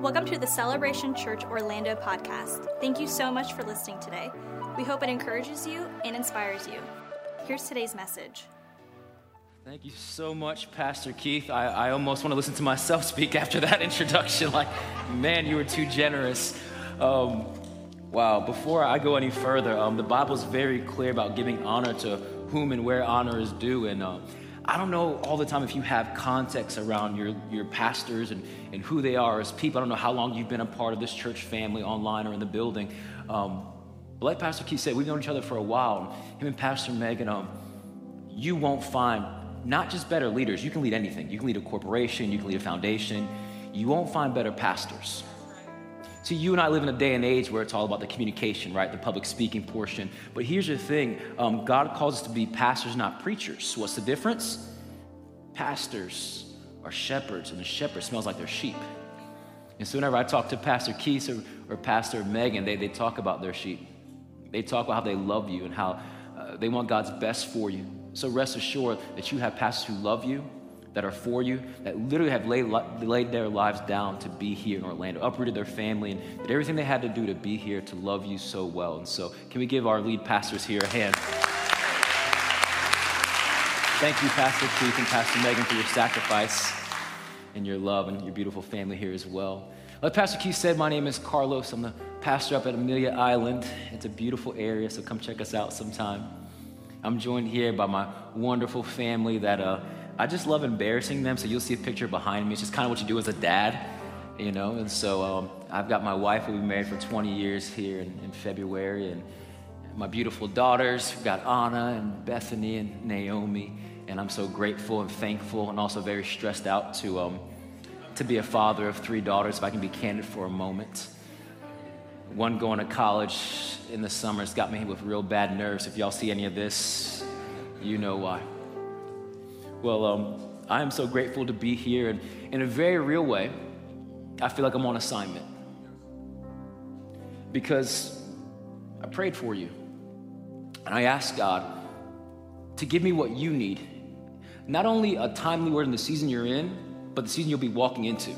Welcome to the Celebration Church Orlando podcast. Thank you so much for listening today. We hope it encourages you and inspires you. Here's today's message. Thank you so much, Pastor Keith. I, I almost want to listen to myself speak after that introduction. Like, man, you were too generous. Um, wow, before I go any further, um, the Bible's very clear about giving honor to whom and where honor is due. And uh, I don't know all the time if you have context around your, your pastors and, and who they are as people. I don't know how long you've been a part of this church family online or in the building. Um, but like Pastor Keith said, we've known each other for a while. Him and Pastor Megan, um, you won't find not just better leaders. You can lead anything. You can lead a corporation, you can lead a foundation. You won't find better pastors. See, you and I live in a day and age where it's all about the communication, right? The public speaking portion. But here's the thing um, God calls us to be pastors, not preachers. What's the difference? Pastors are shepherds, and the shepherd smells like their sheep. And so whenever I talk to Pastor Keith or, or Pastor Megan, they, they talk about their sheep. They talk about how they love you and how uh, they want God's best for you. So rest assured that you have pastors who love you that are for you, that literally have laid, laid their lives down to be here in Orlando, uprooted their family, and did everything they had to do to be here to love you so well. And so, can we give our lead pastors here a hand? Thank you, Pastor Keith and Pastor Megan, for your sacrifice and your love and your beautiful family here as well. Like Pastor Keith said, my name is Carlos. I'm the pastor up at Amelia Island. It's a beautiful area, so come check us out sometime. I'm joined here by my wonderful family that uh, I just love embarrassing them. So you'll see a picture behind me. It's just kind of what you do as a dad, you know. And so um, I've got my wife, we've been married for 20 years here in, in February, and my beautiful daughters. We've got Anna and Bethany and Naomi. And I'm so grateful and thankful and also very stressed out to, um, to be a father of three daughters, if I can be candid for a moment. One going to college in the summer has got me with real bad nerves. If y'all see any of this, you know why. Well, um, I am so grateful to be here. And in a very real way, I feel like I'm on assignment. Because I prayed for you. And I asked God to give me what you need. Not only a timely word in the season you're in, but the season you'll be walking into.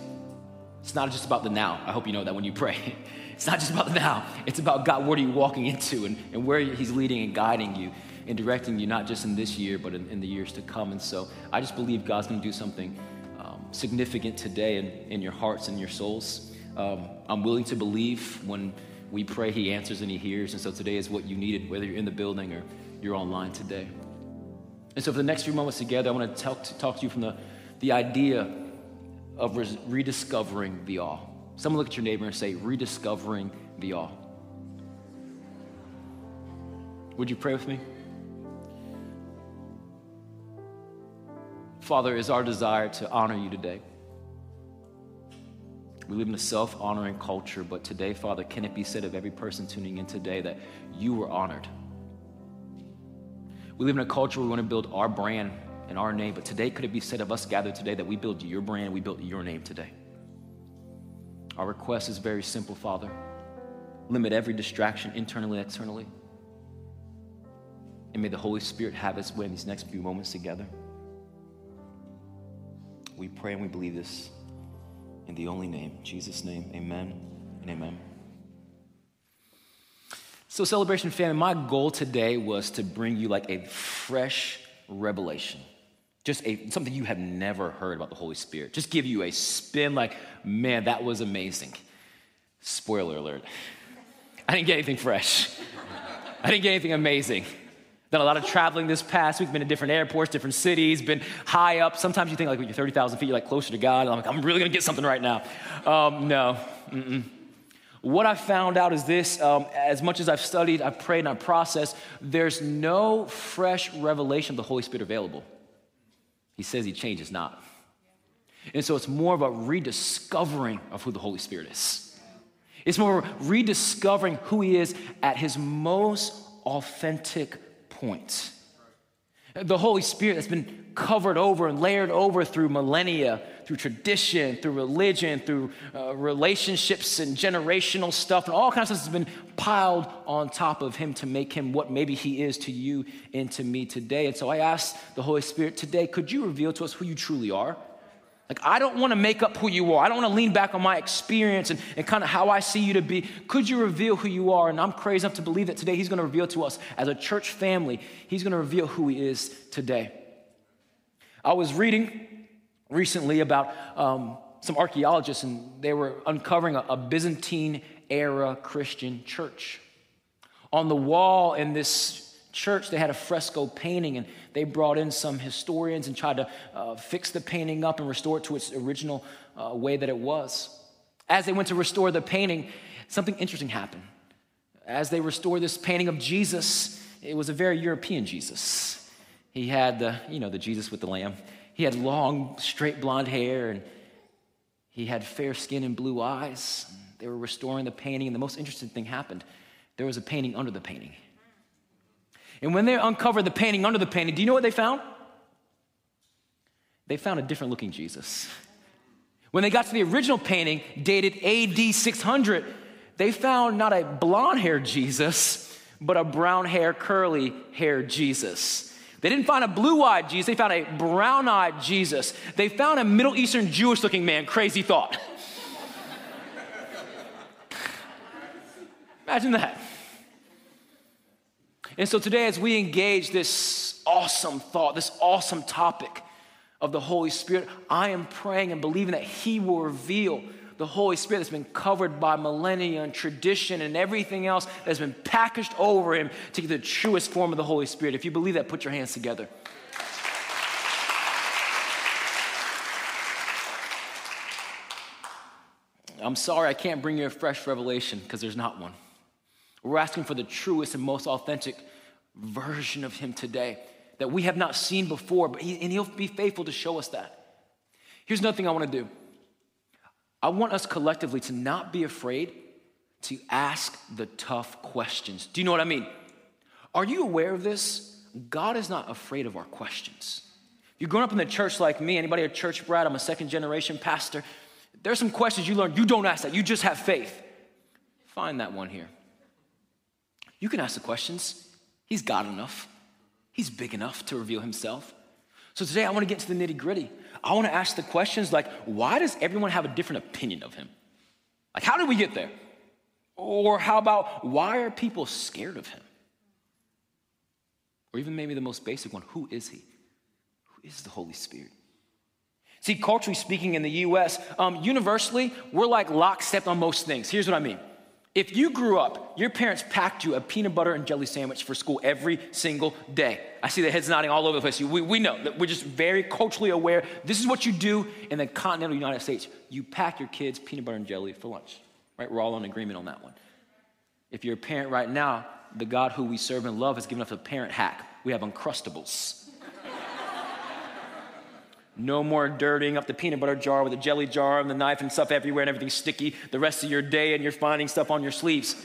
It's not just about the now. I hope you know that when you pray. It's not just about the now. It's about God, what are you walking into and, and where He's leading and guiding you and directing you, not just in this year, but in, in the years to come. And so I just believe God's going to do something um, significant today in, in your hearts and your souls. Um, I'm willing to believe when we pray, He answers and He hears. And so today is what you needed, whether you're in the building or you're online today. And so for the next few moments together, I want to talk to, talk to you from the, the idea of rediscovering the awe. Someone look at your neighbor and say, rediscovering the awe. Would you pray with me? Father, is our desire to honor you today. We live in a self honoring culture, but today, Father, can it be said of every person tuning in today that you were honored? We live in a culture where we want to build our brand and our name, but today, could it be said of us gathered today that we build your brand, we built your name today? Our request is very simple, Father. Limit every distraction internally externally. And may the Holy Spirit have its way in these next few moments together. We pray and we believe this in the only name, Jesus' name. Amen and amen. So, Celebration family, my goal today was to bring you like a fresh revelation. Just a, something you have never heard about the Holy Spirit. Just give you a spin like, man, that was amazing. Spoiler alert. I didn't get anything fresh. I didn't get anything amazing. Done a lot of traveling this past week, been to different airports, different cities, been high up. Sometimes you think like when you're 30,000 feet, you're like closer to God. I'm like, I'm really gonna get something right now. Um, no. Mm-mm. What I found out is this um, as much as I've studied, I've prayed, and I've processed, there's no fresh revelation of the Holy Spirit available. He says he changes not. And so it's more of a rediscovering of who the Holy Spirit is. It's more rediscovering who he is at his most authentic point. The Holy Spirit that's been covered over and layered over through millennia, through tradition, through religion, through uh, relationships and generational stuff, and all kinds of stuff has been piled on top of him to make him what maybe he is to you and to me today. And so I asked the Holy Spirit today, could you reveal to us who you truly are? Like, I don't want to make up who you are. I don't want to lean back on my experience and, and kind of how I see you to be. Could you reveal who you are? And I'm crazy enough to believe that today He's going to reveal to us as a church family, He's going to reveal who He is today. I was reading recently about um, some archaeologists, and they were uncovering a, a Byzantine era Christian church. On the wall in this church, they had a fresco painting, and they brought in some historians and tried to uh, fix the painting up and restore it to its original uh, way that it was. As they went to restore the painting, something interesting happened. As they restored this painting of Jesus, it was a very European Jesus. He had the, you know, the Jesus with the lamb. He had long, straight blonde hair, and he had fair skin and blue eyes. They were restoring the painting, and the most interesting thing happened. There was a painting under the painting. And when they uncovered the painting under the painting, do you know what they found? They found a different looking Jesus. When they got to the original painting, dated AD 600, they found not a blonde haired Jesus, but a brown hair, curly haired Jesus. They didn't find a blue eyed Jesus, they found a brown eyed Jesus. They found a Middle Eastern Jewish looking man, crazy thought. Imagine that. And so today, as we engage this awesome thought, this awesome topic of the Holy Spirit, I am praying and believing that He will reveal the Holy Spirit that's been covered by millennia and tradition and everything else that's been packaged over Him to get the truest form of the Holy Spirit. If you believe that, put your hands together. I'm sorry I can't bring you a fresh revelation because there's not one. We're asking for the truest and most authentic version of Him today that we have not seen before, but he, and He'll be faithful to show us that. Here's another thing I want to do I want us collectively to not be afraid to ask the tough questions. Do you know what I mean? Are you aware of this? God is not afraid of our questions. If you're growing up in the church like me, anybody a church brat, I'm a second generation pastor, there's some questions you learn. You don't ask that, you just have faith. Find that one here. You can ask the questions. He's God enough, He's big enough to reveal Himself. So today I want to get to the nitty gritty. I want to ask the questions like, why does everyone have a different opinion of Him? Like, how did we get there? Or how about, why are people scared of Him? Or even maybe the most basic one, who is He? Who is the Holy Spirit? See, culturally speaking, in the US, um, universally, we're like lockstep on most things. Here's what I mean if you grew up, your parents packed you a peanut butter and jelly sandwich for school every single day. I see the heads nodding all over the place. We, we know that we're just very culturally aware. This is what you do in the continental United States. You pack your kids peanut butter and jelly for lunch, right? We're all in agreement on that one. If you're a parent right now, the God who we serve and love has given us a parent hack. We have Uncrustables. No more dirtying up the peanut butter jar with a jelly jar and the knife and stuff everywhere and everything's sticky the rest of your day and you're finding stuff on your sleeves.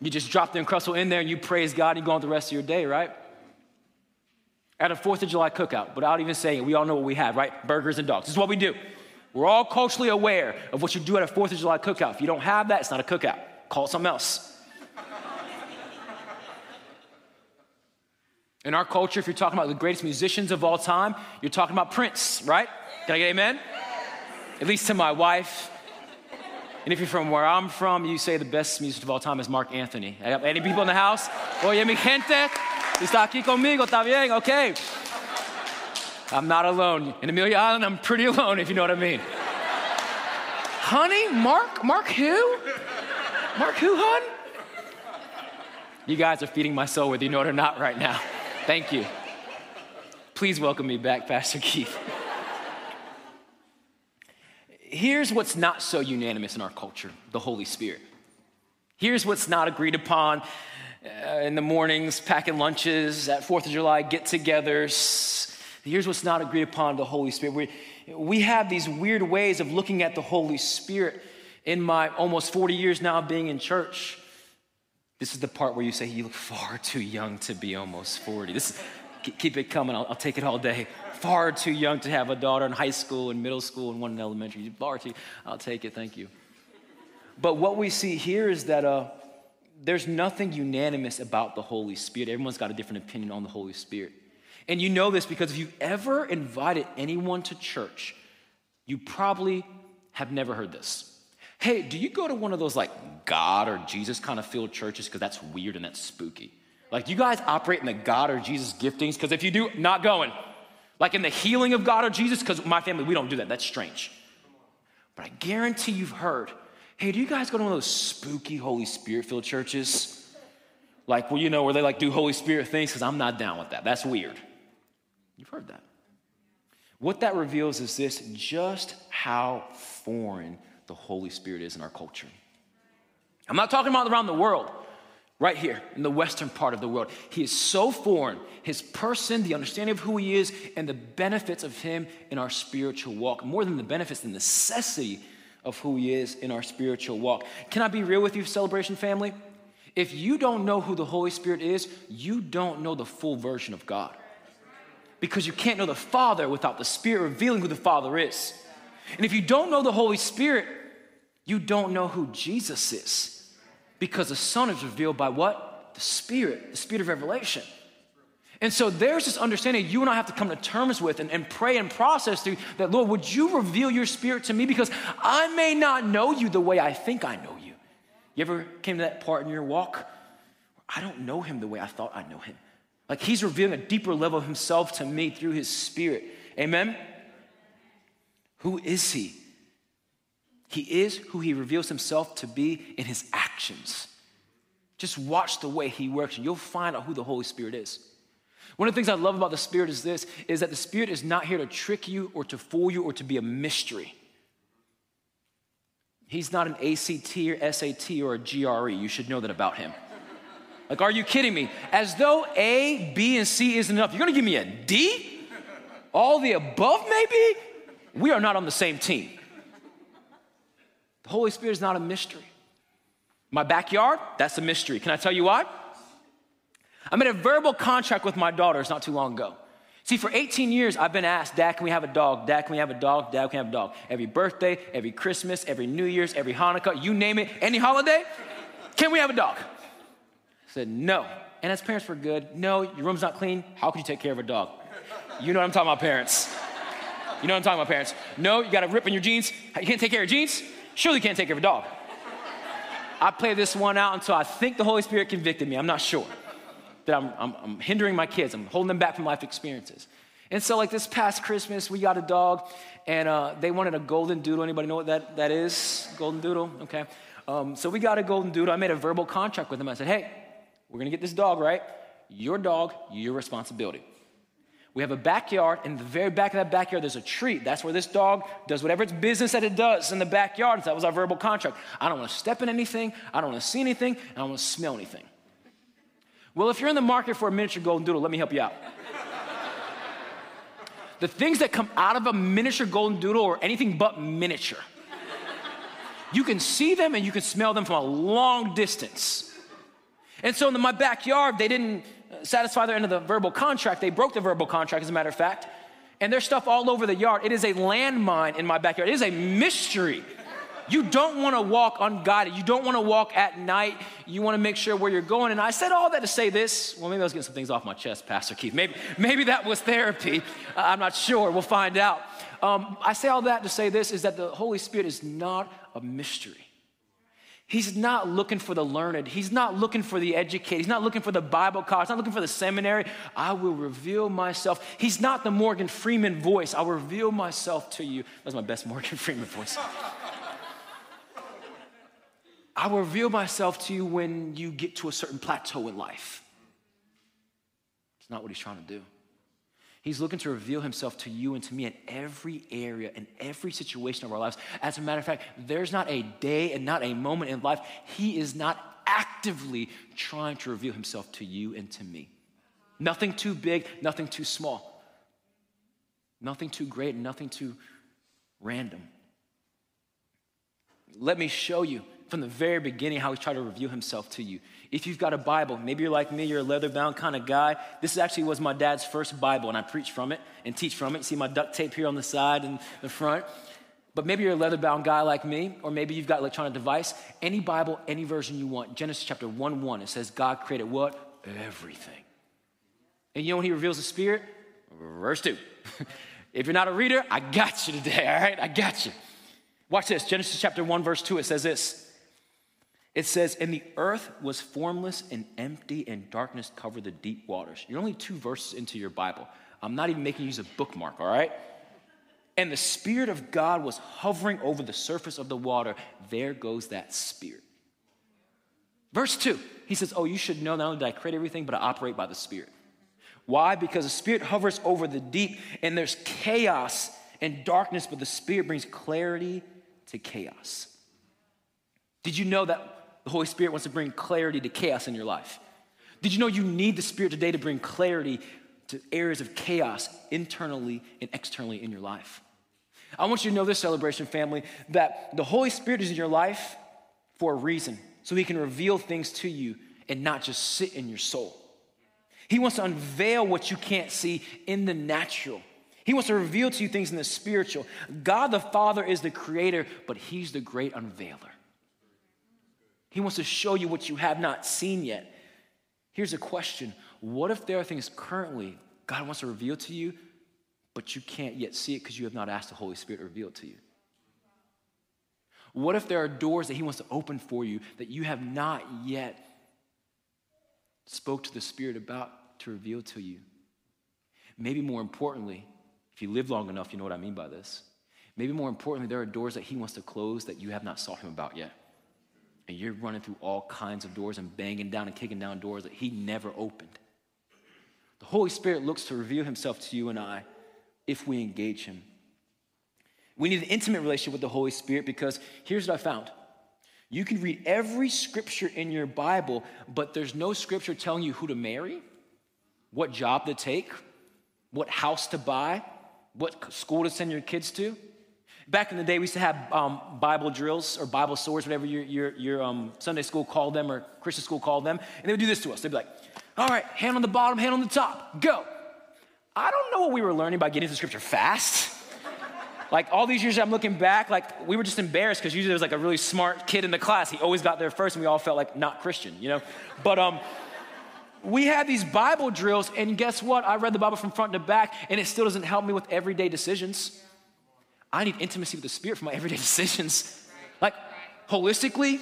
You just drop the Uncrustable in there and you praise God and you go on the rest of your day, right? At a 4th of July cookout, without even saying it, we all know what we have, right? Burgers and dogs. This is what we do. We're all culturally aware of what you do at a 4th of July cookout. If you don't have that, it's not a cookout. Call it something else. In our culture, if you're talking about the greatest musicians of all time, you're talking about Prince, right? Can I get amen? At least to my wife. And if you're from where I'm from, you say the best musician of all time is Marc Anthony. Any people in the house? Oye, mi gente, está aquí conmigo, está bien, okay. I'm not alone. In Amelia Island, I'm pretty alone, if you know what I mean. Honey, Marc? Marc who? Marc who, hon? You guys are feeding my soul whether you know it or not right now. Thank you. Please welcome me back, Pastor Keith. Here's what's not so unanimous in our culture the Holy Spirit. Here's what's not agreed upon uh, in the mornings, packing lunches, at 4th of July get togethers. Here's what's not agreed upon the Holy Spirit. We, we have these weird ways of looking at the Holy Spirit in my almost 40 years now being in church. This is the part where you say, You look far too young to be almost 40. This, keep it coming, I'll, I'll, take it all day. Far too young to have a daughter in high school and middle school and one in elementary. Far too, I'll take it, thank you. But what we see here is that uh, there's nothing unanimous about the Holy Spirit. Everyone's got a different opinion on the Holy Spirit. And you know this because if you've ever invited anyone to church you probably have never heard this. Hey, do you go to one of those like God or Jesus kind of filled churches? Because that's weird and that's spooky. Like, do you guys operate in the God or Jesus giftings? Because if you do, not going. Like in the healing of God or Jesus? Because my family, we don't do that. That's strange. But I guarantee you've heard hey, do you guys go to one of those spooky Holy Spirit filled churches? Like, well, you know, where they like do Holy Spirit things? Because I'm not down with that. That's weird. You've heard that. What that reveals is this just how foreign the Holy Spirit is in our culture. I'm not talking about around the world, right here in the western part of the world. He is so foreign. His person, the understanding of who he is, and the benefits of him in our spiritual walk. More than the benefits, the necessity of who he is in our spiritual walk. Can I be real with you, celebration family? If you don't know who the Holy Spirit is, you don't know the full version of God. Because you can't know the Father without the Spirit revealing who the Father is. And if you don't know the Holy Spirit, you don't know who Jesus is because the Son is revealed by what? The Spirit, the Spirit of revelation. And so there's this understanding you and I have to come to terms with and, and pray and process through that, Lord, would you reveal your spirit to me? Because I may not know you the way I think I know you. You ever came to that part in your walk? I don't know him the way I thought I know him. Like he's revealing a deeper level of himself to me through his spirit. Amen? Who is he? He is who he reveals himself to be in his actions. Just watch the way he works, and you'll find out who the Holy Spirit is. One of the things I love about the Spirit is this is that the Spirit is not here to trick you or to fool you or to be a mystery. He's not an ACT or SAT or a GRE. You should know that about him. Like, are you kidding me? As though A, B, and C isn't enough. You're gonna give me a D? All the above, maybe? We are not on the same team. The Holy Spirit is not a mystery. My backyard, that's a mystery. Can I tell you why? I made a verbal contract with my daughters not too long ago. See, for 18 years, I've been asked, Dad, can we have a dog? Dad, can we have a dog? Dad, can we have a dog? Every birthday, every Christmas, every New Year's, every Hanukkah, you name it, any holiday, can we have a dog? I said, no. And as parents, we're good. No, your room's not clean. How could you take care of a dog? You know what I'm talking about, parents. You know what I'm talking about, parents. No, you got a rip in your jeans. You can't take care of your jeans? Surely can't take care of a dog. I played this one out until I think the Holy Spirit convicted me. I'm not sure that I'm, I'm, I'm hindering my kids, I'm holding them back from life experiences. And so, like this past Christmas, we got a dog, and uh, they wanted a golden doodle. Anybody know what that, that is? Golden doodle? Okay. Um, so we got a golden doodle. I made a verbal contract with them. I said, hey, we're gonna get this dog, right? Your dog, your responsibility. We have a backyard. In the very back of that backyard, there's a tree. That's where this dog does whatever its business that it does in the backyard. that was our verbal contract. I don't want to step in anything. I don't want to see anything. I don't want to smell anything. Well, if you're in the market for a miniature golden doodle, let me help you out. the things that come out of a miniature golden doodle are anything but miniature. You can see them and you can smell them from a long distance. And so in my backyard, they didn't satisfy their end of the verbal contract. They broke the verbal contract, as a matter of fact. And there's stuff all over the yard. It is a landmine in my backyard. It is a mystery. You don't want to walk unguided. You don't want to walk at night. You want to make sure where you're going. And I said all that to say this. Well, maybe I was getting some things off my chest, Pastor Keith. Maybe, maybe that was therapy. I'm not sure. We'll find out. Um, I say all that to say this is that the Holy Spirit is not a mystery. He's not looking for the learned. He's not looking for the educated. He's not looking for the Bible college. He's not looking for the seminary. I will reveal myself. He's not the Morgan Freeman voice. I'll reveal myself to you. That's my best Morgan Freeman voice. I will reveal myself to you when you get to a certain plateau in life. It's not what he's trying to do. He's looking to reveal himself to you and to me in every area, in every situation of our lives. As a matter of fact, there's not a day and not a moment in life he is not actively trying to reveal himself to you and to me. Nothing too big, nothing too small, nothing too great, nothing too random. Let me show you from the very beginning how he's trying to reveal himself to you. If you've got a Bible, maybe you're like me, you're a leather bound kind of guy. This actually was my dad's first Bible, and I preach from it and teach from it. You See my duct tape here on the side and the front. But maybe you're a leather bound guy like me, or maybe you've got an electronic device. Any Bible, any version you want. Genesis chapter 1 1, it says God created what? Everything. And you know when he reveals the Spirit? Verse 2. If you're not a reader, I got you today, all right? I got you. Watch this Genesis chapter 1, verse 2, it says this. It says, And the earth was formless and empty, and darkness covered the deep waters. You're only two verses into your Bible. I'm not even making you use a bookmark, all right? And the Spirit of God was hovering over the surface of the water. There goes that Spirit. Verse 2, he says, Oh, you should know not only did I create everything, but I operate by the Spirit. Why? Because the Spirit hovers over the deep, and there's chaos and darkness, but the Spirit brings clarity to chaos. Did you know that the Holy Spirit wants to bring clarity to chaos in your life? Did you know you need the Spirit today to bring clarity to areas of chaos internally and externally in your life? I want you to know this celebration family that the Holy Spirit is in your life for a reason, so He can reveal things to you and not just sit in your soul. He wants to unveil what you can't see in the natural. He wants to reveal to you things in the spiritual. God the Father is the creator, but He's the great unveiler. He wants to show you what you have not seen yet. Here's a question What if there are things currently God wants to reveal to you, but you can't yet see it because you have not asked the Holy Spirit to reveal it to you? What if there are doors that He wants to open for you that you have not yet spoke to the Spirit about to reveal to you? Maybe more importantly, if you live long enough, you know what I mean by this. Maybe more importantly, there are doors that He wants to close that you have not sought Him about yet. And you're running through all kinds of doors and banging down and kicking down doors that He never opened. The Holy Spirit looks to reveal Himself to you and I if we engage Him. We need an intimate relationship with the Holy Spirit because here's what I found. You can read every scripture in your Bible, but there's no scripture telling you who to marry, what job to take, what house to buy, what school to send your kids to. Back in the day, we used to have um, Bible drills or Bible swords, whatever your, your, your um, Sunday school called them or Christian school called them. And they would do this to us. They'd be like, all right, hand on the bottom, hand on the top, go. I don't know what we were learning by getting to the scripture fast. like all these years I'm looking back, like we were just embarrassed because usually there was like a really smart kid in the class. He always got there first and we all felt like not Christian, you know? But um, we had these Bible drills, and guess what? I read the Bible from front to back, and it still doesn't help me with everyday decisions. I need intimacy with the Spirit for my everyday decisions. Like, holistically,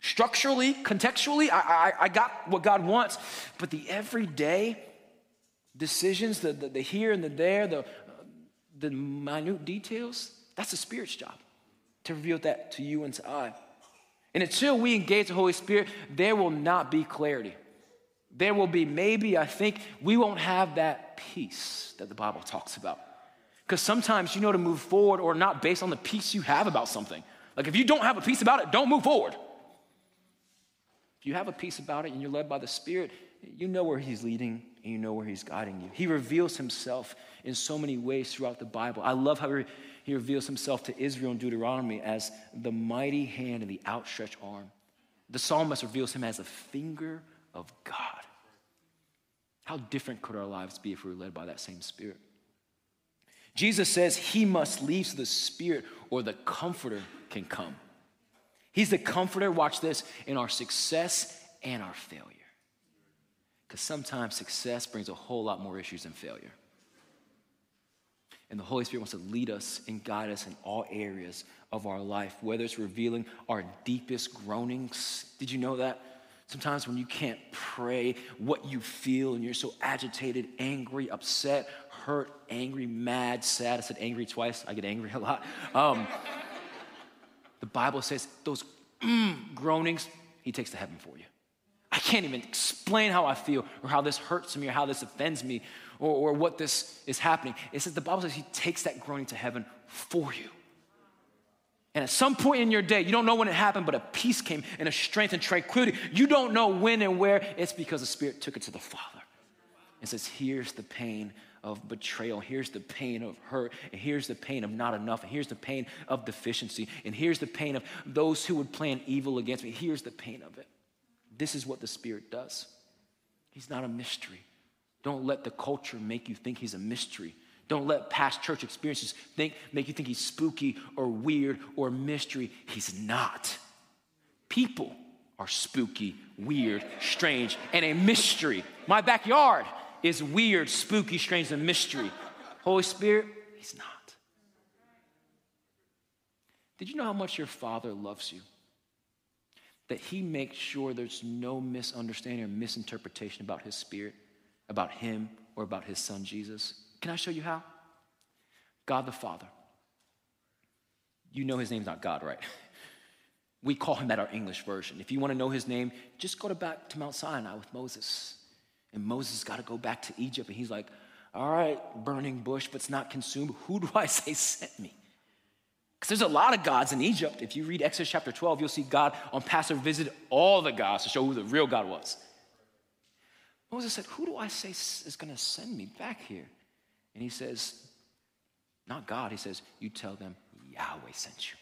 structurally, contextually, I, I, I got what God wants. But the everyday decisions, the, the, the here and the there, the, the minute details, that's the Spirit's job to reveal that to you and to I. And until we engage the Holy Spirit, there will not be clarity there will be maybe, I think, we won't have that peace that the Bible talks about. Because sometimes you know to move forward or not based on the peace you have about something. Like if you don't have a peace about it, don't move forward. If you have a peace about it and you're led by the Spirit, you know where He's leading and you know where He's guiding you. He reveals Himself in so many ways throughout the Bible. I love how He reveals Himself to Israel in Deuteronomy as the mighty hand and the outstretched arm. The psalmist reveals Him as a finger of God. How different could our lives be if we were led by that same Spirit? Jesus says he must leave so the Spirit or the Comforter can come. He's the Comforter, watch this, in our success and our failure. Because sometimes success brings a whole lot more issues than failure. And the Holy Spirit wants to lead us and guide us in all areas of our life, whether it's revealing our deepest groanings. Did you know that? Sometimes when you can't pray what you feel and you're so agitated, angry, upset, hurt, angry, mad, sad. I said angry twice. I get angry a lot. Um, the Bible says those mm, groanings, He takes to heaven for you. I can't even explain how I feel or how this hurts me or how this offends me or, or what this is happening. It says the Bible says He takes that groaning to heaven for you. And at some point in your day, you don't know when it happened, but a peace came and a strength and tranquility. You don't know when and where. It's because the Spirit took it to the Father and says, Here's the pain of betrayal. Here's the pain of hurt. And here's the pain of not enough. And here's the pain of deficiency. And here's the pain of those who would plan evil against me. Here's the pain of it. This is what the Spirit does. He's not a mystery. Don't let the culture make you think He's a mystery. Don't let past church experiences think, make you think he's spooky or weird or mystery. He's not. People are spooky, weird, strange, and a mystery. My backyard is weird, spooky, strange, and mystery. Holy Spirit, He's not. Did you know how much your Father loves you? That He makes sure there's no misunderstanding or misinterpretation about His Spirit, about Him, or about His Son Jesus? Can I show you how? God the Father. You know His name's not God, right? We call him that our English version. If you want to know his name, just go to back to Mount Sinai with Moses. And Moses got to go back to Egypt, and he's like, All right, burning bush, but it's not consumed. Who do I say sent me? Because there's a lot of gods in Egypt. If you read Exodus chapter 12, you'll see God on Passover visit all the gods to show who the real God was. Moses said, Who do I say is going to send me back here? And he says, Not God. He says, You tell them Yahweh sent you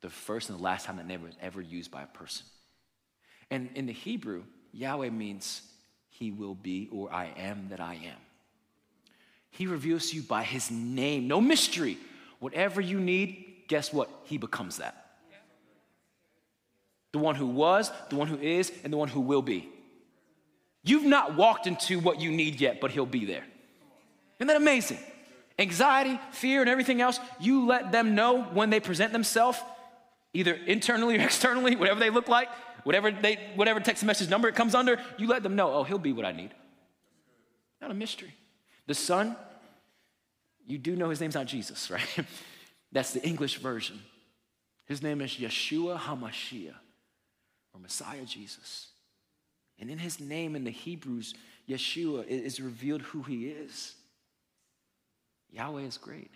the first and the last time that name was ever used by a person. And in the Hebrew, Yahweh means he will be or I am that I am. He reveals to you by his name, no mystery. Whatever you need, guess what? He becomes that. The one who was, the one who is, and the one who will be. You've not walked into what you need yet, but he'll be there. Isn't that amazing? Anxiety, fear, and everything else, you let them know when they present themselves either internally or externally, whatever they look like, whatever, they, whatever text message number it comes under, you let them know, oh, he'll be what I need. Not a mystery. The Son, you do know his name's not Jesus, right? That's the English version. His name is Yeshua HaMashiach, or Messiah Jesus. And in his name in the Hebrews, Yeshua is revealed who he is. Yahweh is great.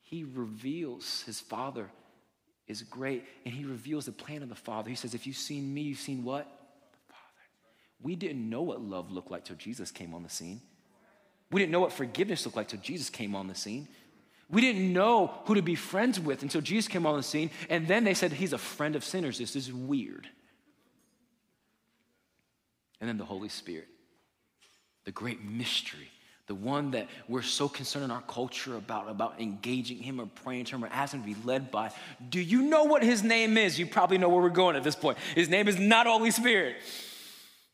He reveals his Father is great, and he reveals the plan of the Father. He says, If you've seen me, you've seen what? The Father. We didn't know what love looked like till Jesus came on the scene. We didn't know what forgiveness looked like till Jesus came on the scene. We didn't know who to be friends with until Jesus came on the scene. And then they said, He's a friend of sinners. This is weird. And then the Holy Spirit, the great mystery the one that we're so concerned in our culture about, about engaging him or praying to him or asking to be led by. Do you know what his name is? You probably know where we're going at this point. His name is not Holy Spirit.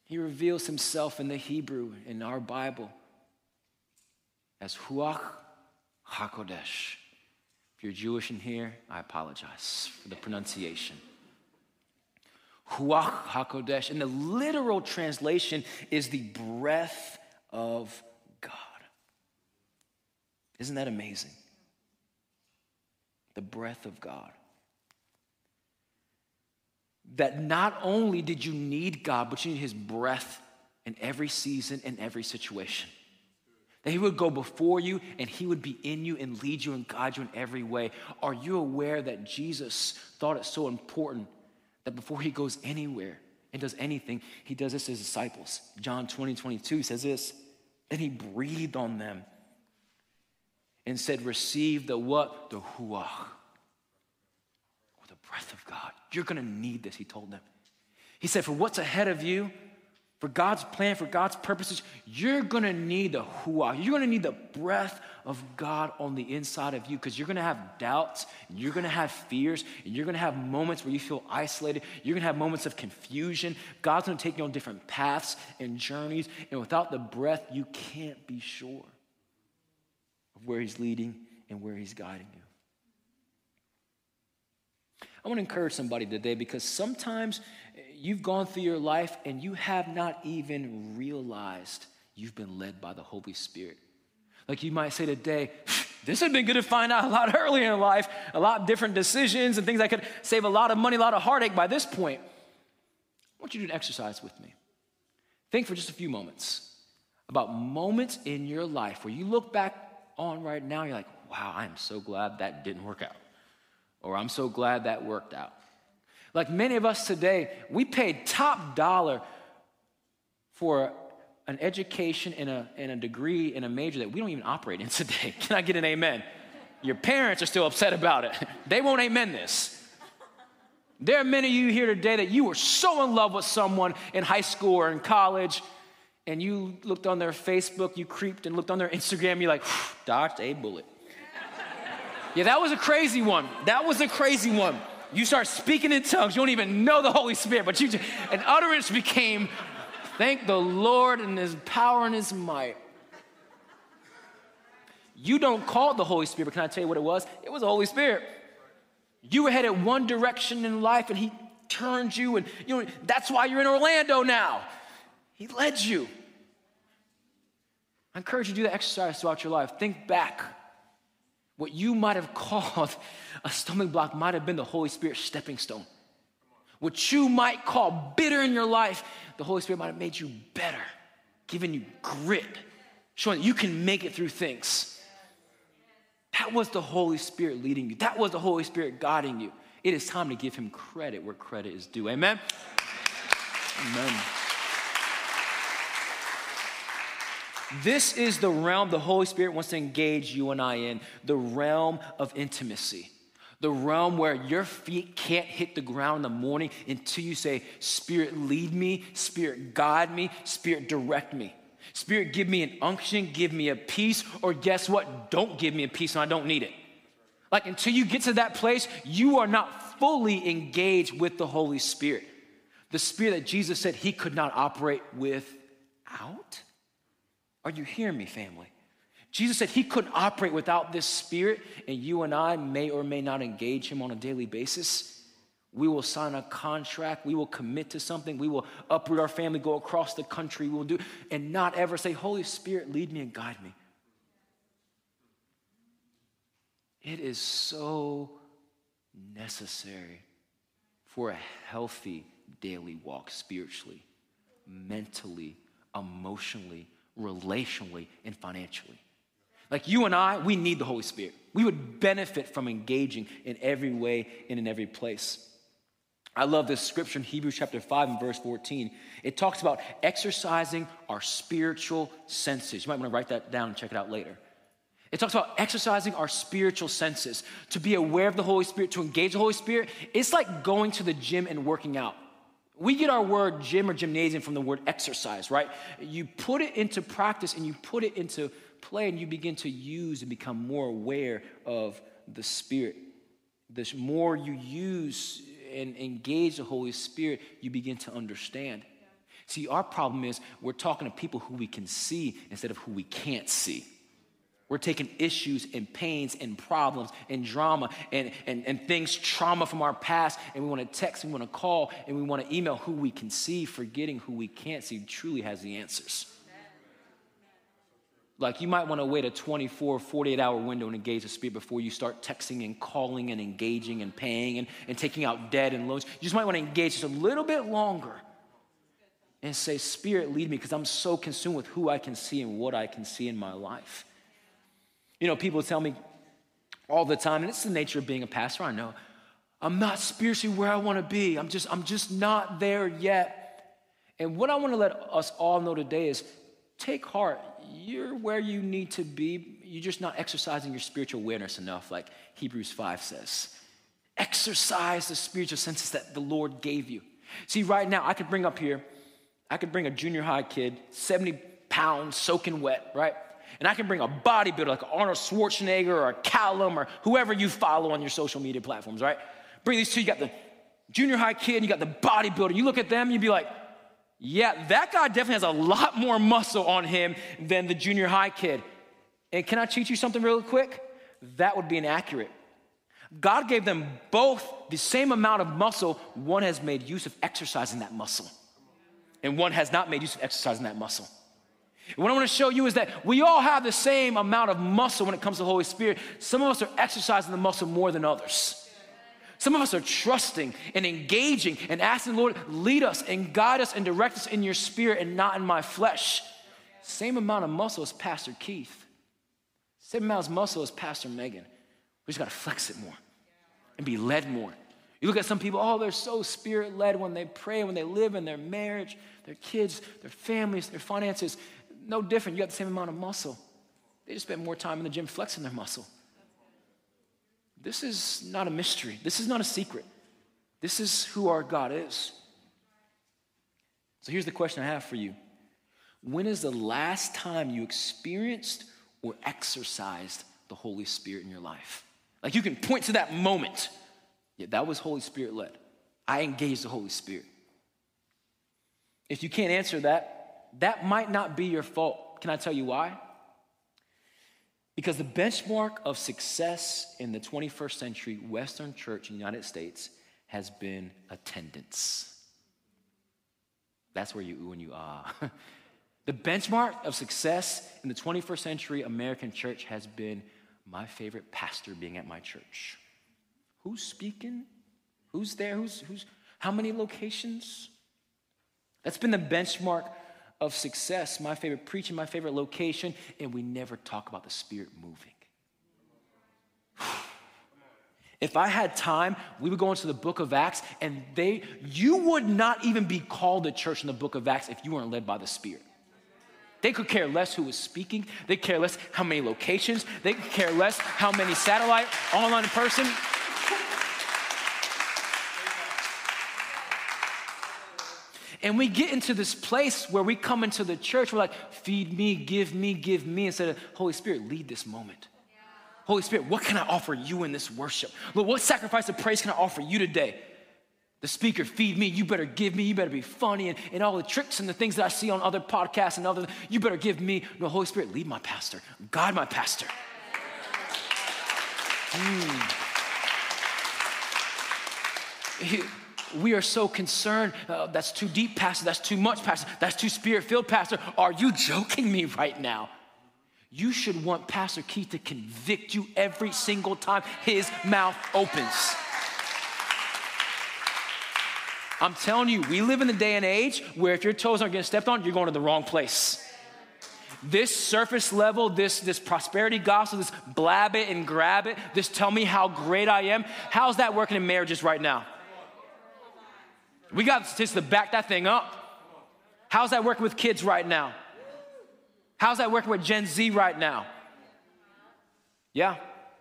He reveals himself in the Hebrew in our Bible as Ruach HaKodesh. If you're Jewish in here, I apologize for the pronunciation. Ruach HaKodesh. And the literal translation is the breath of isn't that amazing? The breath of God. That not only did you need God, but you need His breath in every season and every situation. That He would go before you and He would be in you and lead you and guide you in every way. Are you aware that Jesus thought it so important that before He goes anywhere and does anything, He does this to His disciples? John 20, 22 says this. Then He breathed on them and said, Receive the what? The Ruach, or the breath of God. You're going to need this, he told them. He said, For what's ahead of you, for God's plan, for God's purposes, you're going to need the Ruach. You're going to need the breath of God on the inside of you because you're going to have doubts, and you're going to have fears, and you're going to have moments where you feel isolated. You're going to have moments of confusion. God's going to take you on different paths and journeys, and without the breath, you can't be sure where He's leading and where He's guiding you. I want to encourage somebody today because sometimes you've gone through your life and you have not even realized you've been led by the Holy Spirit. Like you might say today, this would have been good to find out a lot earlier in life, a lot different decisions and things that could save a lot of money, a lot of heartache by this point. I want you to do an exercise with me. Think for just a few moments about moments in your life where you look back on right now, you're like, wow, I'm so glad that didn't work out. Or I'm so glad that worked out. Like many of us today, we paid top dollar for an education and a, and a degree and a major that we don't even operate in today. Can I get an amen? Your parents are still upset about it. They won't amen this. There are many of you here today that you were so in love with someone in high school or in college, and you looked on their Facebook, you creeped and looked on their Instagram, you're like, dodged a bullet. yeah, that was a crazy one. That was a crazy one. You start speaking in tongues, you don't even know the Holy Spirit, but you just, an utterance became, thank the Lord and his power and his might. You don't call the Holy Spirit, but can I tell you what it was? It was the Holy Spirit. You were headed one direction in life and He turned you, and you know, that's why you're in Orlando now. He led you. I encourage you to do that exercise throughout your life. Think back. What you might have called a stumbling block might have been the Holy Spirit's stepping stone. What you might call bitter in your life, the Holy Spirit might have made you better, given you grit, showing that you can make it through things. That was the Holy Spirit leading you. That was the Holy Spirit guiding you. It is time to give him credit where credit is due. Amen? Amen. This is the realm the Holy Spirit wants to engage you and I in the realm of intimacy. The realm where your feet can't hit the ground in the morning until you say, Spirit, lead me, Spirit, guide me, Spirit, direct me. Spirit, give me an unction, give me a peace, or guess what? Don't give me a peace and I don't need it. Like until you get to that place, you are not fully engaged with the Holy Spirit. The Spirit that Jesus said he could not operate without. Are you hearing me, family? Jesus said he couldn't operate without this Spirit, and you and I may or may not engage him on a daily basis. We will sign a contract. We will commit to something. We will uproot our family, go across the country. We will do, and not ever say, Holy Spirit, lead me and guide me. It is so necessary for a healthy daily walk spiritually, mentally, emotionally, relationally, and financially. Like you and I, we need the Holy Spirit. We would benefit from engaging in every way and in every place. I love this scripture in Hebrews chapter 5 and verse 14. It talks about exercising our spiritual senses. You might want to write that down and check it out later. It talks about exercising our spiritual senses, to be aware of the Holy Spirit, to engage the Holy Spirit. It's like going to the gym and working out. We get our word gym or gymnasium from the word exercise, right? You put it into practice and you put it into play and you begin to use and become more aware of the Spirit. The more you use and engage the Holy Spirit, you begin to understand. See, our problem is we're talking to people who we can see instead of who we can't see. We're taking issues and pains and problems and drama and, and, and things, trauma from our past, and we want to text, we want to call, and we want to email who we can see, forgetting who we can't see truly has the answers. Like you might want to wait a 24, 48 hour window and engage the Spirit before you start texting and calling and engaging and paying and, and taking out debt and loans. You just might want to engage just a little bit longer and say, Spirit, lead me because I'm so consumed with who I can see and what I can see in my life. You know, people tell me all the time, and it's the nature of being a pastor, I know. I'm not spiritually where I want to be. I'm just, I'm just not there yet. And what I want to let us all know today is take heart you're where you need to be. You're just not exercising your spiritual awareness enough, like Hebrews 5 says. Exercise the spiritual senses that the Lord gave you. See, right now, I could bring up here, I could bring a junior high kid, 70 pounds, soaking wet, right? And I can bring a bodybuilder like Arnold Schwarzenegger or Callum or whoever you follow on your social media platforms, right? Bring these two, you got the junior high kid, you got the bodybuilder. You look at them, you'd be like, yeah, that guy definitely has a lot more muscle on him than the junior high kid. And can I teach you something real quick? That would be inaccurate. God gave them both the same amount of muscle. One has made use of exercising that muscle, and one has not made use of exercising that muscle. What I want to show you is that we all have the same amount of muscle when it comes to the Holy Spirit. Some of us are exercising the muscle more than others. Some of us are trusting and engaging and asking the Lord, lead us and guide us and direct us in your spirit and not in my flesh. Same amount of muscle as Pastor Keith. Same amount of muscle as Pastor Megan. We just got to flex it more and be led more. You look at some people, oh, they're so spirit led when they pray, when they live in their marriage, their kids, their families, their finances. No different. You got the same amount of muscle. They just spend more time in the gym flexing their muscle. This is not a mystery. This is not a secret. This is who our God is. So here's the question I have for you When is the last time you experienced or exercised the Holy Spirit in your life? Like you can point to that moment. Yeah, that was Holy Spirit led. I engaged the Holy Spirit. If you can't answer that, that might not be your fault. Can I tell you why? Because the benchmark of success in the 21st century Western church in the United States has been attendance. That's where you ooh and you ah. the benchmark of success in the 21st century American church has been my favorite pastor being at my church. Who's speaking? Who's there? Who's, who's how many locations? That's been the benchmark of success, my favorite preaching, my favorite location, and we never talk about the Spirit moving. If I had time, we would go into the book of Acts, and they, you would not even be called a church in the book of Acts if you weren't led by the Spirit. They could care less who was speaking. They care less how many locations. They could care less how many satellite, online in person. And we get into this place where we come into the church, we're like, feed me, give me, give me, instead of Holy Spirit, lead this moment. Holy Spirit, what can I offer you in this worship? Lord, what sacrifice of praise can I offer you today? The speaker, feed me, you better give me, you better be funny, and, and all the tricks and the things that I see on other podcasts and other, you better give me. No, Holy Spirit, lead my pastor, God my pastor. Mm. We are so concerned. Uh, that's too deep, Pastor. That's too much, Pastor. That's too spirit filled, Pastor. Are you joking me right now? you should want Pastor Keith to convict you every single time his mouth opens. I'm telling you, we live in the day and age where if your toes aren't getting stepped on, you're going to the wrong place. This surface level, this, this prosperity gospel, this blab it and grab it, this tell me how great I am, how's that working in marriages right now? We got statistics to back that thing up. How's that working with kids right now? How's that working with Gen Z right now? Yeah,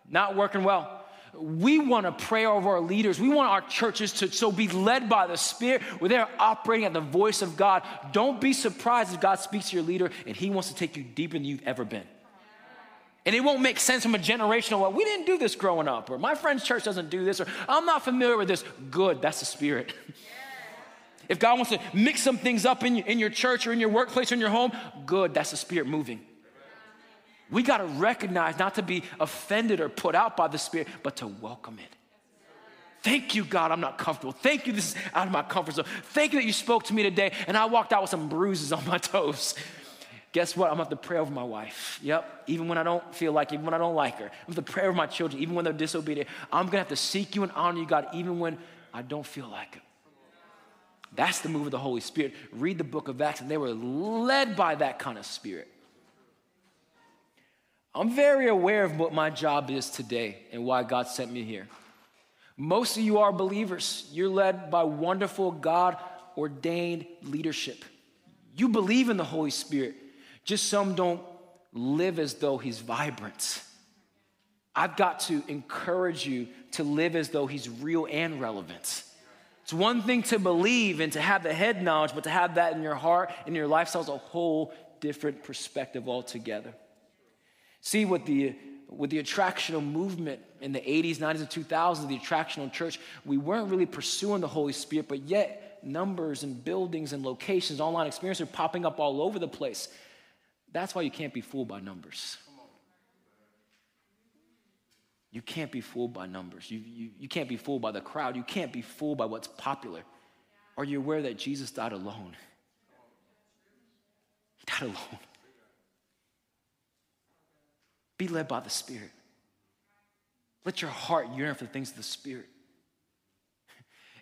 not working well. We want to pray over our leaders. We want our churches to so be led by the Spirit where they're operating at the voice of God. Don't be surprised if God speaks to your leader and he wants to take you deeper than you've ever been. And it won't make sense from a generational, well, we didn't do this growing up, or my friend's church doesn't do this, or I'm not familiar with this. Good, that's the Spirit. If God wants to mix some things up in, in your church or in your workplace or in your home, good, that's the Spirit moving. We got to recognize not to be offended or put out by the Spirit, but to welcome it. Thank you, God, I'm not comfortable. Thank you, this is out of my comfort zone. Thank you that you spoke to me today and I walked out with some bruises on my toes. Guess what? I'm gonna have to pray over my wife. Yep, even when I don't feel like, it, even when I don't like her. I'm have to pray over my children, even when they're disobedient. I'm gonna have to seek you and honor you, God, even when I don't feel like it. That's the move of the Holy Spirit. Read the book of Acts, and they were led by that kind of spirit. I'm very aware of what my job is today and why God sent me here. Most of you are believers. You're led by wonderful God ordained leadership. You believe in the Holy Spirit, just some don't live as though He's vibrant. I've got to encourage you to live as though He's real and relevant. It's one thing to believe and to have the head knowledge, but to have that in your heart and your lifestyle is a whole different perspective altogether. See, what the with the attractional movement in the 80s, 90s, and 2000s, the attractional church, we weren't really pursuing the Holy Spirit, but yet numbers and buildings and locations, online experiences are popping up all over the place. That's why you can't be fooled by numbers. You can't be fooled by numbers. You, you, you can't be fooled by the crowd. You can't be fooled by what's popular. Are you aware that Jesus died alone? He died alone. Be led by the Spirit. Let your heart yearn for the things of the Spirit.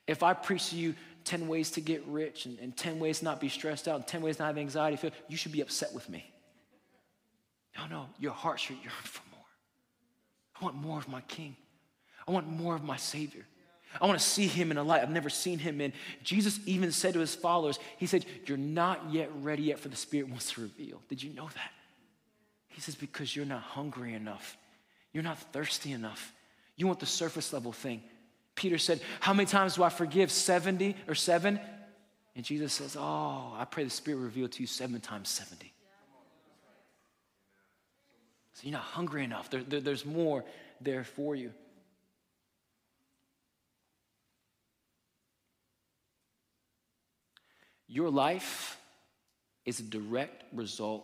If I preach to you 10 ways to get rich and, and 10 ways to not be stressed out and 10 ways not have anxiety, you should be upset with me. No, no, your heart should yearn for I want more of my King. I want more of my Savior. I want to see him in a light I've never seen him in. Jesus even said to his followers, He said, You're not yet ready yet for the Spirit wants to reveal. Did you know that? He says, Because you're not hungry enough. You're not thirsty enough. You want the surface level thing. Peter said, How many times do I forgive? 70 or seven? And Jesus says, Oh, I pray the Spirit reveal to you seven times 70. So you're not hungry enough. There, there, there's more there for you. Your life is a direct result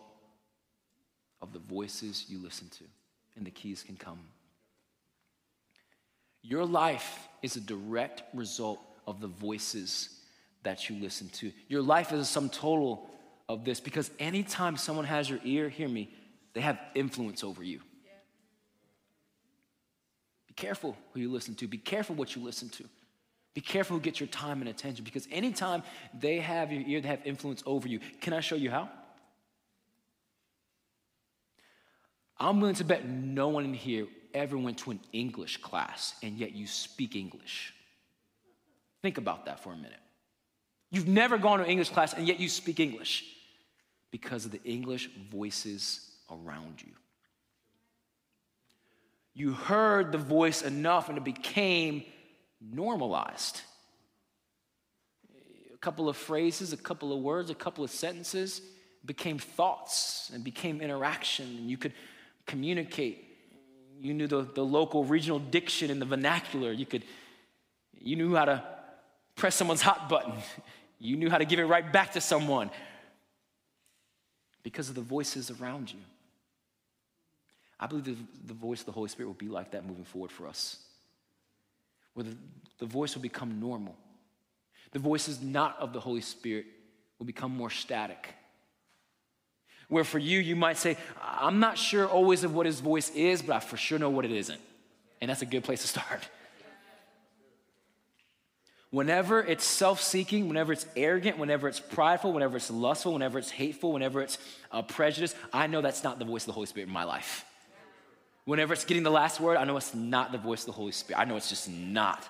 of the voices you listen to. and the keys can come. Your life is a direct result of the voices that you listen to. Your life is a sum total of this because anytime someone has your ear, hear me, they have influence over you. Be careful who you listen to, be careful what you listen to. Be careful who gets your time and attention because anytime they have your ear, they have influence over you. Can I show you how? I'm willing to bet no one in here ever went to an English class and yet you speak English. Think about that for a minute. You've never gone to an English class and yet you speak English because of the English voices around you. You heard the voice enough and it became normalized. A couple of phrases, a couple of words, a couple of sentences became thoughts and became interaction, and you could communicate. You knew the, the local regional diction and the vernacular. You could you knew how to press someone's hot button. You knew how to give it right back to someone because of the voices around you. I believe the, the voice of the Holy Spirit will be like that moving forward for us where the, the voice will become normal. The voices not of the Holy Spirit will become more static. Where for you, you might say, I'm not sure always of what his voice is, but I for sure know what it isn't. And that's a good place to start. Whenever it's self seeking, whenever it's arrogant, whenever it's prideful, whenever it's lustful, whenever it's hateful, whenever it's uh, prejudice, I know that's not the voice of the Holy Spirit in my life. Whenever it's getting the last word, I know it's not the voice of the Holy Spirit. I know it's just not.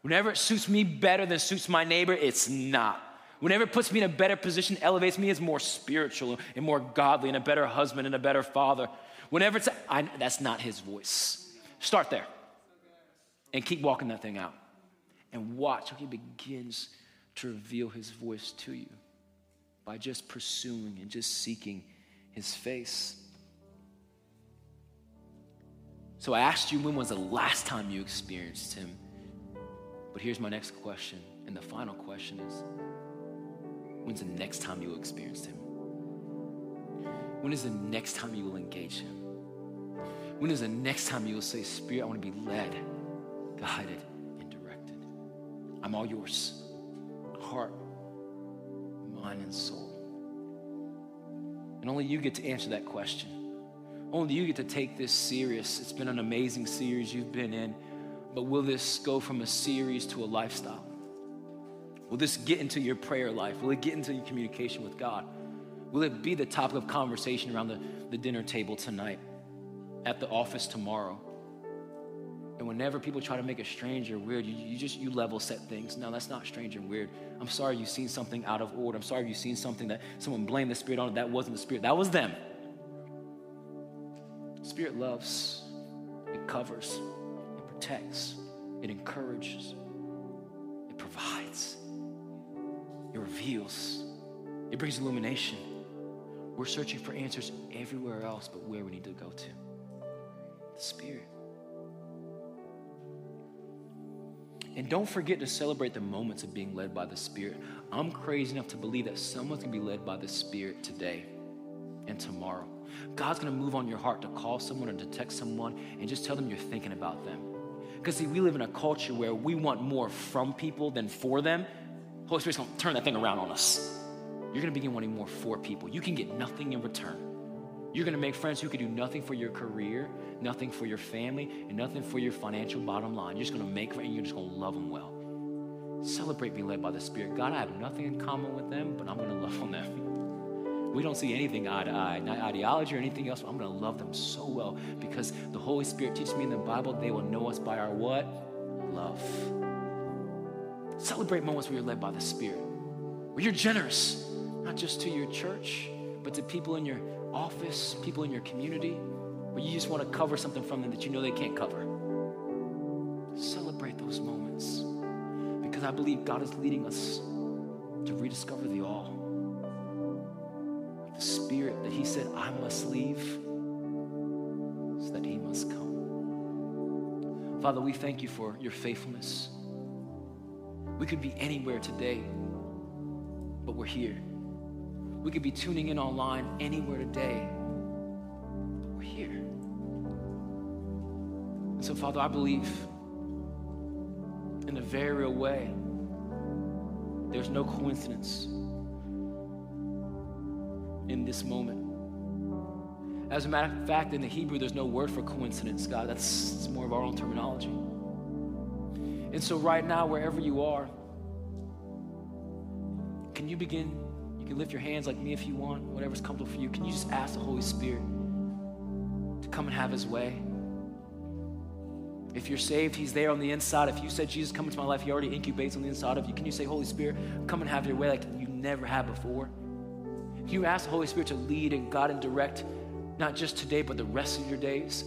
Whenever it suits me better than suits my neighbor, it's not. Whenever it puts me in a better position, elevates me as more spiritual and more godly and a better husband and a better father. Whenever it's, I, that's not his voice. Start there and keep walking that thing out and watch how he begins to reveal his voice to you by just pursuing and just seeking his face. So I asked you, when was the last time you experienced Him? But here's my next question, and the final question is when's the next time you will experience Him? When is the next time you will engage Him? When is the next time you will say, Spirit, I want to be led, guided, and directed? I'm all yours heart, mind, and soul. And only you get to answer that question. Only you get to take this serious. It's been an amazing series you've been in, but will this go from a series to a lifestyle? Will this get into your prayer life? Will it get into your communication with God? Will it be the topic of conversation around the, the dinner table tonight, at the office tomorrow? And whenever people try to make it strange or weird, you, you just you level set things. No, that's not strange and weird. I'm sorry you've seen something out of order. I'm sorry you've seen something that someone blamed the spirit on. That wasn't the spirit. That was them. Spirit loves, it covers, it protects, it encourages, it provides, it reveals, it brings illumination. We're searching for answers everywhere else but where we need to go to the Spirit. And don't forget to celebrate the moments of being led by the Spirit. I'm crazy enough to believe that someone's gonna be led by the Spirit today and tomorrow. God's gonna move on your heart to call someone or to text someone and just tell them you're thinking about them. Because see, we live in a culture where we want more from people than for them. Holy Spirit's gonna turn that thing around on us. You're gonna begin wanting more for people. You can get nothing in return. You're gonna make friends who can do nothing for your career, nothing for your family, and nothing for your financial bottom line. You're just gonna make friends and you're just gonna love them well. Celebrate being led by the Spirit. God, I have nothing in common with them, but I'm gonna love on them we don't see anything eye to eye, not ideology or anything else. I'm going to love them so well because the Holy Spirit teaches me in the Bible they will know us by our what? Love. Celebrate moments where you're led by the Spirit, where you're generous, not just to your church, but to people in your office, people in your community, where you just want to cover something from them that you know they can't cover. Celebrate those moments because I believe God is leading us to rediscover the all Spirit that He said, I must leave so that He must come. Father, we thank you for your faithfulness. We could be anywhere today, but we're here. We could be tuning in online anywhere today, but we're here. And So, Father, I believe in a very real way there's no coincidence in this moment. As a matter of fact, in the Hebrew, there's no word for coincidence, God. That's more of our own terminology. And so, right now, wherever you are, can you begin? You can lift your hands like me if you want, whatever's comfortable for you. Can you just ask the Holy Spirit to come and have His way? If you're saved, He's there on the inside. If you said, Jesus, come into my life, He already incubates on the inside of you. Can you say, Holy Spirit, come and have your way like you never have before? Can you ask the Holy Spirit to lead and guide and direct, not just today, but the rest of your days?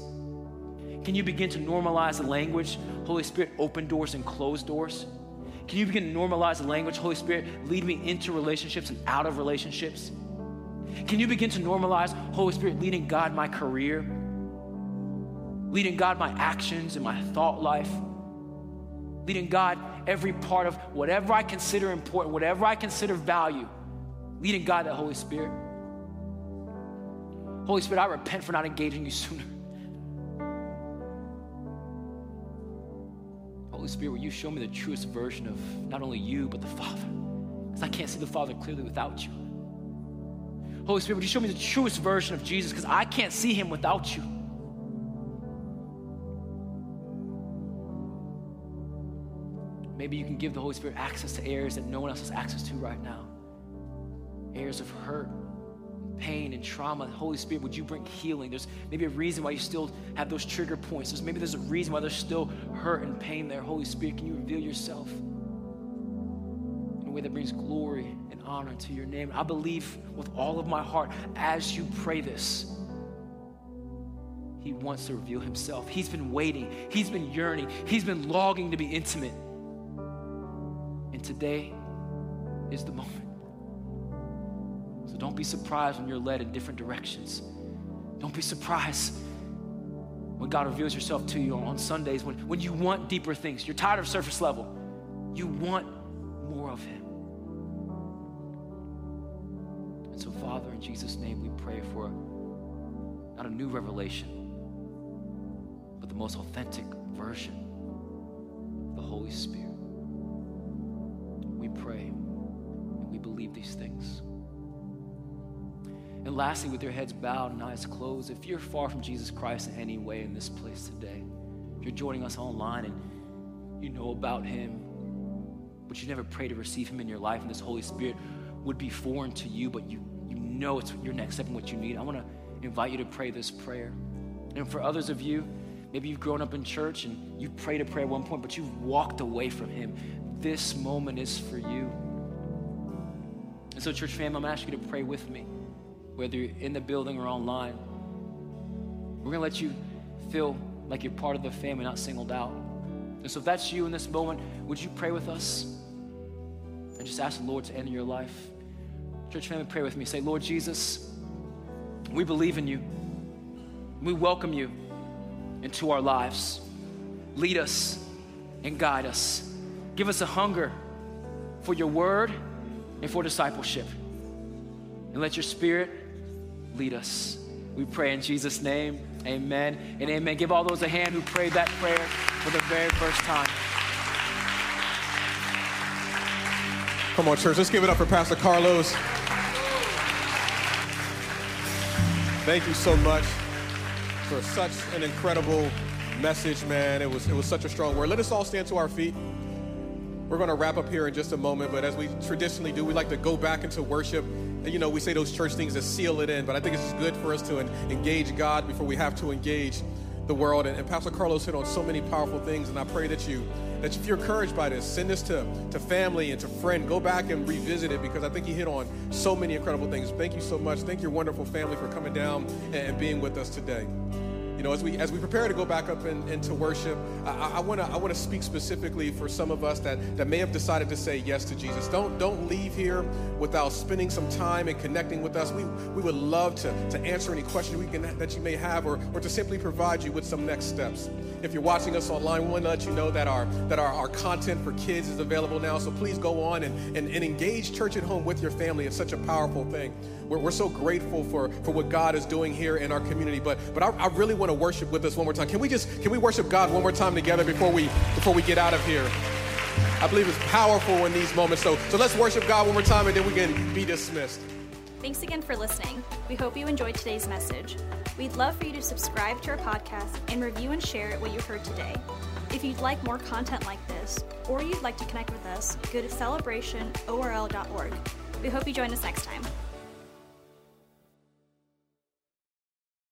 Can you begin to normalize the language? Holy Spirit, open doors and close doors. Can you begin to normalize the language? Holy Spirit, lead me into relationships and out of relationships. Can you begin to normalize, Holy Spirit, leading God my career, leading God my actions and my thought life, leading God every part of whatever I consider important, whatever I consider value, leading God that Holy Spirit. Holy Spirit, I repent for not engaging you sooner. Holy Spirit, will you show me the truest version of not only you, but the Father? Because I can't see the Father clearly without you. Holy Spirit, would you show me the truest version of Jesus? Because I can't see him without you. Maybe you can give the Holy Spirit access to areas that no one else has access to right now. Areas of hurt, pain, and trauma. Holy Spirit, would you bring healing? There's maybe a reason why you still have those trigger points. There's maybe there's a reason why there's still hurt and pain there. Holy Spirit, can you reveal yourself in a way that brings glory and honor to your name? I believe with all of my heart as you pray this. He wants to reveal himself. He's been waiting. He's been yearning. He's been longing to be intimate. And today is the moment. Don't be surprised when you're led in different directions. Don't be surprised when God reveals yourself to you on Sundays, when, when you want deeper things. You're tired of surface level. You want more of Him. And so, Father, in Jesus' name, we pray for not a new revelation, but the most authentic version of the Holy Spirit We pray and we believe these things. And lastly, with your heads bowed and eyes closed, if you're far from Jesus Christ in any way in this place today, if you're joining us online and you know about Him, but you never pray to receive Him in your life, and this Holy Spirit would be foreign to you, but you, you know it's your next step and what you need, I want to invite you to pray this prayer. And for others of you, maybe you've grown up in church and you've prayed a prayer at one point, but you've walked away from Him this moment is for you. And so, church family, I'm asking you to pray with me, whether you're in the building or online. We're going to let you feel like you're part of the family, not singled out. And so, if that's you in this moment, would you pray with us and just ask the Lord to enter your life? Church family, pray with me. Say, Lord Jesus, we believe in you. We welcome you into our lives. Lead us and guide us. Give us a hunger for your word and for discipleship. And let your spirit lead us. We pray in Jesus' name. Amen and amen. Give all those a hand who prayed that prayer for the very first time. Come on, church. Let's give it up for Pastor Carlos. Thank you so much for such an incredible message, man. It was, it was such a strong word. Let us all stand to our feet. We're going to wrap up here in just a moment, but as we traditionally do, we like to go back into worship. You know, we say those church things to seal it in, but I think it's just good for us to engage God before we have to engage the world. And, and Pastor Carlos hit on so many powerful things, and I pray that you that if you're encouraged by this, send this to, to family and to friend. Go back and revisit it because I think he hit on so many incredible things. Thank you so much. Thank your wonderful family for coming down and being with us today you know, as we as we prepare to go back up in, into worship, I want to I want to speak specifically for some of us that that may have decided to say yes to Jesus. Don't don't leave here without spending some time and connecting with us. We we would love to to answer any questions we can that you may have, or or to simply provide you with some next steps. If you're watching us online, we want to let you know that our that our, our content for kids is available now. So please go on and, and, and engage church at home with your family. It's such a powerful thing. We're, we're so grateful for, for what God is doing here in our community. But but I, I really want want to worship with us one more time? Can we just can we worship God one more time together before we before we get out of here? I believe it's powerful in these moments. So so let's worship God one more time and then we can be dismissed. Thanks again for listening. We hope you enjoyed today's message. We'd love for you to subscribe to our podcast and review and share what you heard today. If you'd like more content like this, or you'd like to connect with us, go to celebrationorl.org. We hope you join us next time.